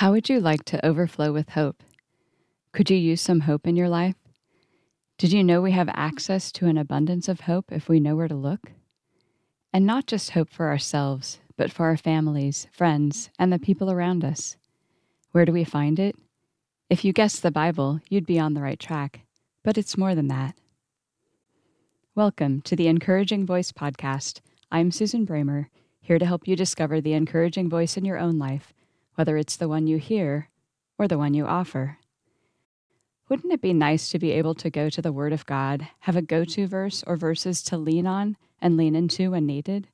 How would you like to overflow with hope? Could you use some hope in your life? Did you know we have access to an abundance of hope if we know where to look? And not just hope for ourselves, but for our families, friends, and the people around us. Where do we find it? If you guessed the Bible, you'd be on the right track, but it's more than that. Welcome to the Encouraging Voice podcast. I'm Susan Bramer, here to help you discover the encouraging voice in your own life whether it's the one you hear or the one you offer. Wouldn't it be nice to be able to go to the Word of God, have a go to verse or verses to lean on and lean into when needed?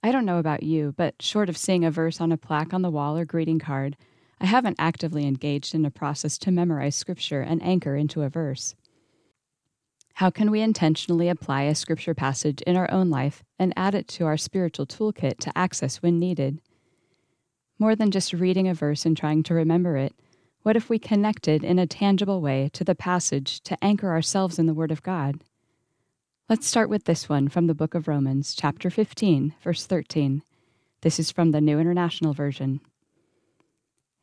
I don't know about you, but short of seeing a verse on a plaque on the wall or greeting card, I haven't actively engaged in a process to memorize Scripture and anchor into a verse. How can we intentionally apply a Scripture passage in our own life and add it to our spiritual toolkit to access when needed? More than just reading a verse and trying to remember it, what if we connected in a tangible way to the passage to anchor ourselves in the Word of God? Let's start with this one from the book of Romans, chapter 15, verse 13. This is from the New International Version.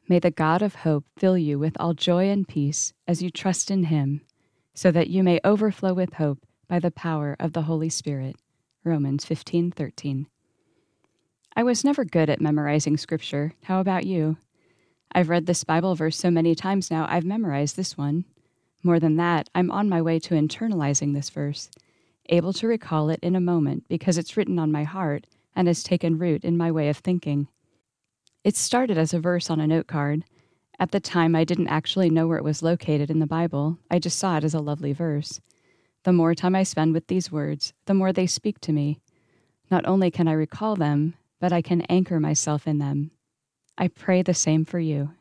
May the God of hope fill you with all joy and peace as you trust in him, so that you may overflow with hope by the power of the Holy Spirit. Romans 15:13. I was never good at memorizing scripture. How about you? I've read this Bible verse so many times now, I've memorized this one. More than that, I'm on my way to internalizing this verse, able to recall it in a moment because it's written on my heart and has taken root in my way of thinking. It started as a verse on a note card. At the time, I didn't actually know where it was located in the Bible, I just saw it as a lovely verse. The more time I spend with these words, the more they speak to me. Not only can I recall them, but I can anchor myself in them. I pray the same for you.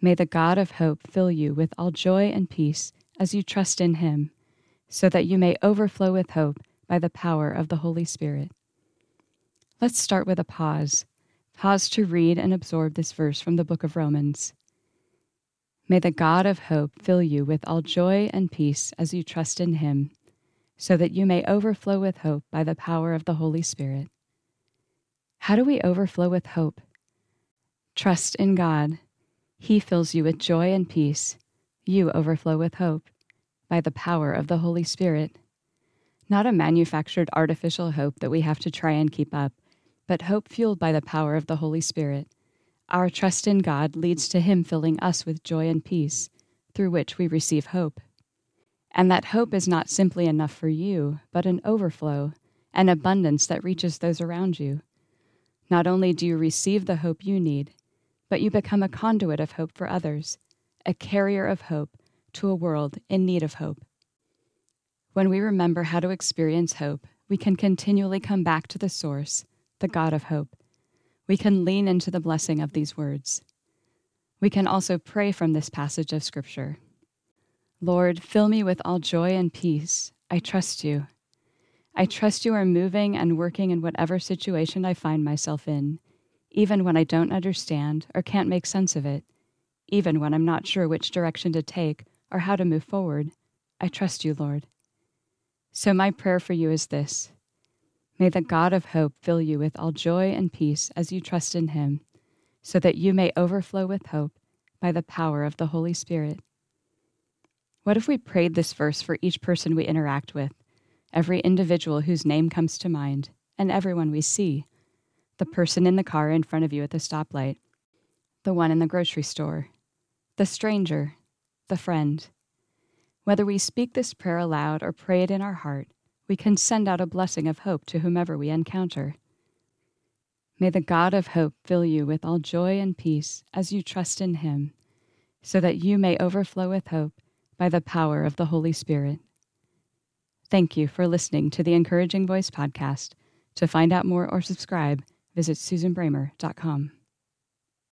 May the God of hope fill you with all joy and peace as you trust in him, so that you may overflow with hope by the power of the Holy Spirit. Let's start with a pause. Pause to read and absorb this verse from the book of Romans. May the God of hope fill you with all joy and peace as you trust in him, so that you may overflow with hope by the power of the Holy Spirit. How do we overflow with hope? Trust in God. He fills you with joy and peace. You overflow with hope by the power of the Holy Spirit. Not a manufactured artificial hope that we have to try and keep up, but hope fueled by the power of the Holy Spirit. Our trust in God leads to Him filling us with joy and peace, through which we receive hope. And that hope is not simply enough for you, but an overflow, an abundance that reaches those around you. Not only do you receive the hope you need, but you become a conduit of hope for others, a carrier of hope to a world in need of hope. When we remember how to experience hope, we can continually come back to the source, the God of hope. We can lean into the blessing of these words. We can also pray from this passage of Scripture Lord, fill me with all joy and peace. I trust you. I trust you are moving and working in whatever situation I find myself in, even when I don't understand or can't make sense of it, even when I'm not sure which direction to take or how to move forward. I trust you, Lord. So, my prayer for you is this May the God of hope fill you with all joy and peace as you trust in him, so that you may overflow with hope by the power of the Holy Spirit. What if we prayed this verse for each person we interact with? Every individual whose name comes to mind, and everyone we see the person in the car in front of you at the stoplight, the one in the grocery store, the stranger, the friend. Whether we speak this prayer aloud or pray it in our heart, we can send out a blessing of hope to whomever we encounter. May the God of hope fill you with all joy and peace as you trust in him, so that you may overflow with hope by the power of the Holy Spirit. Thank you for listening to the Encouraging Voice podcast. To find out more or subscribe, visit susanbramer.com.